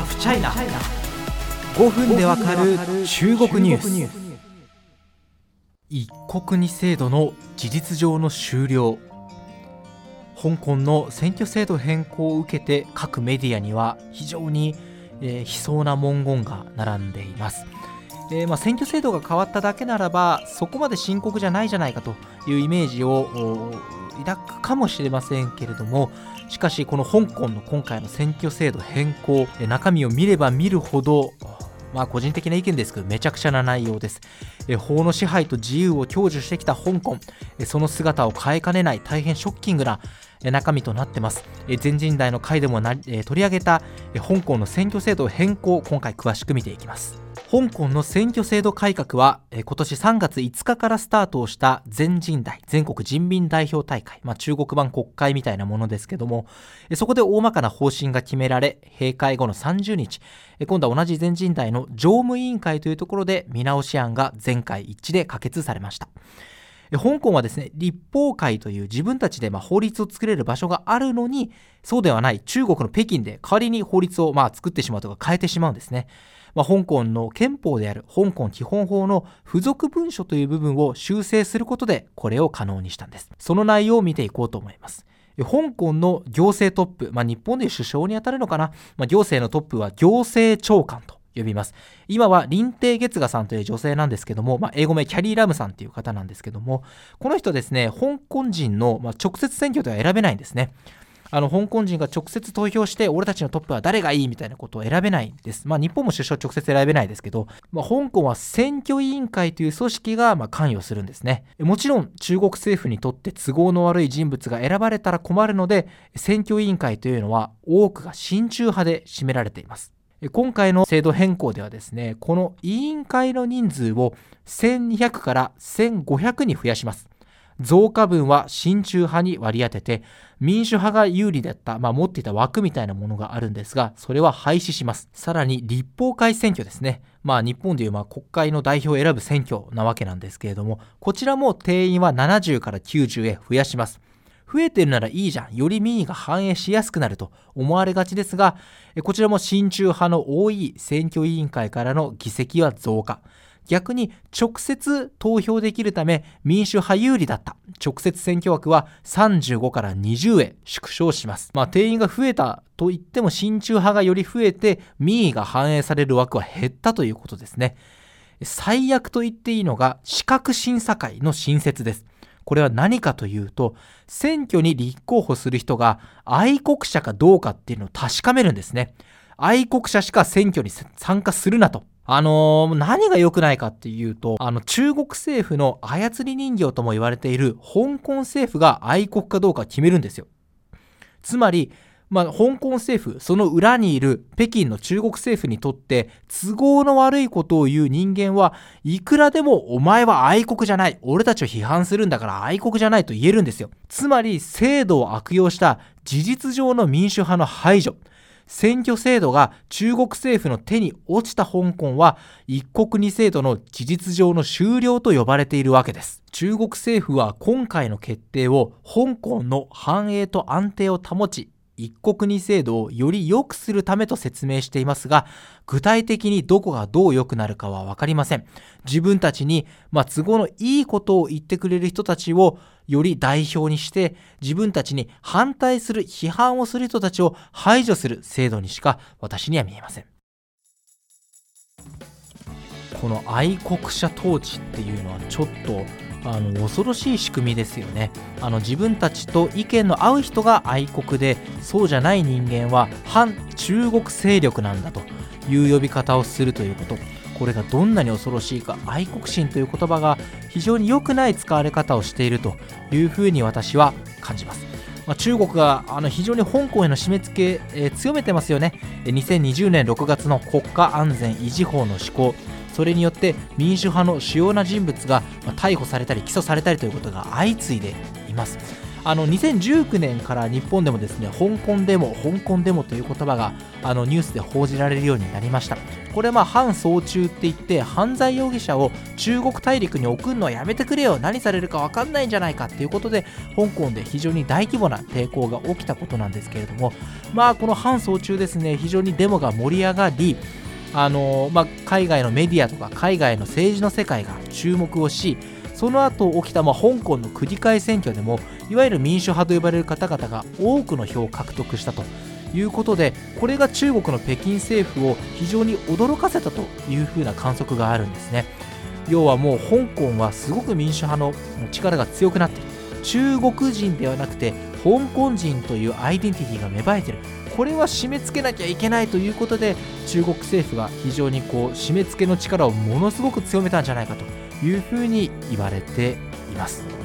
ハフチャイナ5分でわかる中国ニュース。一国二制度の事実上の終了。香港の選挙制度変更を受けて各メディアには非常に、えー、悲壮な文言が並んでいます、えー、まあ、選挙制度が変わっただけならばそこまで深刻じゃないじゃないかというイメージを抱くかもしれませんけれどもしかしこの香港の今回の選挙制度変更中身を見れば見るほどまあ個人的な意見ですけどめちゃくちゃな内容です。法の支配と自由を享受してきた香港その姿を変えかねない大変ショッキングな中身となってます。全人代の会でも取り上げた香港の選挙制度変更今回詳しく見ていきます。香港の選挙制度改革は今年3月5日からスタートをした全人代全国人民代表大会、まあ、中国版国会みたいなものですけどもそこで大まかな方針が決められ閉会後の30日今度は同じ全人代の常務委員会というところで見直し案が全会一致で可決されました。香港はですね立法会という自分たちでま法律を作れる場所があるのにそうではない中国の北京で代わりに法律をまあ作ってしまうとか変えてしまうんですね。まあ、香港の憲法である香港基本法の付属文書という部分を修正することでこれを可能にしたんです。その内容を見ていこうと思います。香港の行政トップ、まあ、日本で首相にあたるのかな、まあ、行政のトップは行政長官と呼びます。今は林鄭月娥さんという女性なんですけども、まあ、英語名キャリー・ラムさんという方なんですけども、この人ですね、香港人の、ま直接選挙では選べないんですね。あの香港人が直接投票して俺たちのトップは誰がいいみたいなことを選べないんです。まあ日本も首相直接選べないですけど、まあ、香港は選挙委員会という組織がま関与するんですね。もちろん中国政府にとって都合の悪い人物が選ばれたら困るので選挙委員会というのは多くが親中派で占められています。今回の制度変更ではですね、この委員会の人数を1200から1500に増やします。増加分は親中派に割り当てて、民主派が有利だった、まあ、持っていた枠みたいなものがあるんですが、それは廃止します。さらに立法会選挙ですね。まあ日本でいうまあ国会の代表を選ぶ選挙なわけなんですけれども、こちらも定員は70から90へ増やします。増えてるならいいじゃん。より民意が反映しやすくなると思われがちですが、こちらも親中派の多い選挙委員会からの議席は増加。逆に直接投票できるため民主派有利だった直接選挙枠は35から20へ縮小します。まあ定員が増えたと言っても親中派がより増えて民意が反映される枠は減ったということですね。最悪と言っていいのが資格審査会の新設です。これは何かというと選挙に立候補する人が愛国者かどうかっていうのを確かめるんですね。愛国者しか選挙に参加するなと。あのー、何が良くないかっていうと、あの、中国政府の操り人形とも言われている香港政府が愛国かどうか決めるんですよ。つまり、まあ、香港政府、その裏にいる北京の中国政府にとって都合の悪いことを言う人間はいくらでもお前は愛国じゃない、俺たちを批判するんだから愛国じゃないと言えるんですよ。つまり制度を悪用した事実上の民主派の排除。選挙制度が中国政府の手に落ちた香港は一国二制度の事実上の終了と呼ばれているわけです。中国政府は今回の決定を香港の繁栄と安定を保ち一国二制度をより良くするためと説明していますが、具体的にどこがどう良くなるかは分かりません。自分たちに、まあ、都合のいいことを言ってくれる人たちをより代表にして、自分たちに反対する、批判をする人たちを排除する制度にしか私には見えません。この愛国者統治っていうのはちょっとあの恐ろしい仕組みですよねあの自分たちと意見の合う人が愛国でそうじゃない人間は反中国勢力なんだという呼び方をするということこれがどんなに恐ろしいか愛国心という言葉が非常に良くない使われ方をしているというふうに私は感じます。まあ、中国があの非常に香港への締め付け、えー、強めてますよね。2020年6月の国家安全維持法の施行それによって民主派の主要な人物が逮捕されたり起訴されたりということが相次いでいますあの2019年から日本でもですね香港デモ香港デモという言葉があのニュースで報じられるようになりました。これはまあ反送中って言って犯罪容疑者を中国大陸に送るのはやめてくれよ。何されるか分かんないんじゃないかっていうことで香港で非常に大規模な抵抗が起きたことなんですけれども。まあこの反送中ですね非常にデモが盛り上がりあのまあ、海外のメディアとか海外の政治の世界が注目をしその後起きたま香港の区議会選挙でもいわゆる民主派と呼ばれる方々が多くの票を獲得したということでこれが中国の北京政府を非常に驚かせたというふうな観測があるんですね。要はもう香港はすごく民主派の力が強くなっている中国人ではなくて香港人というアイデンティティが芽生えている。これは締め付けなきゃいけないということで中国政府が非常にこう締め付けの力をものすごく強めたんじゃないかと。いうふうに言われています。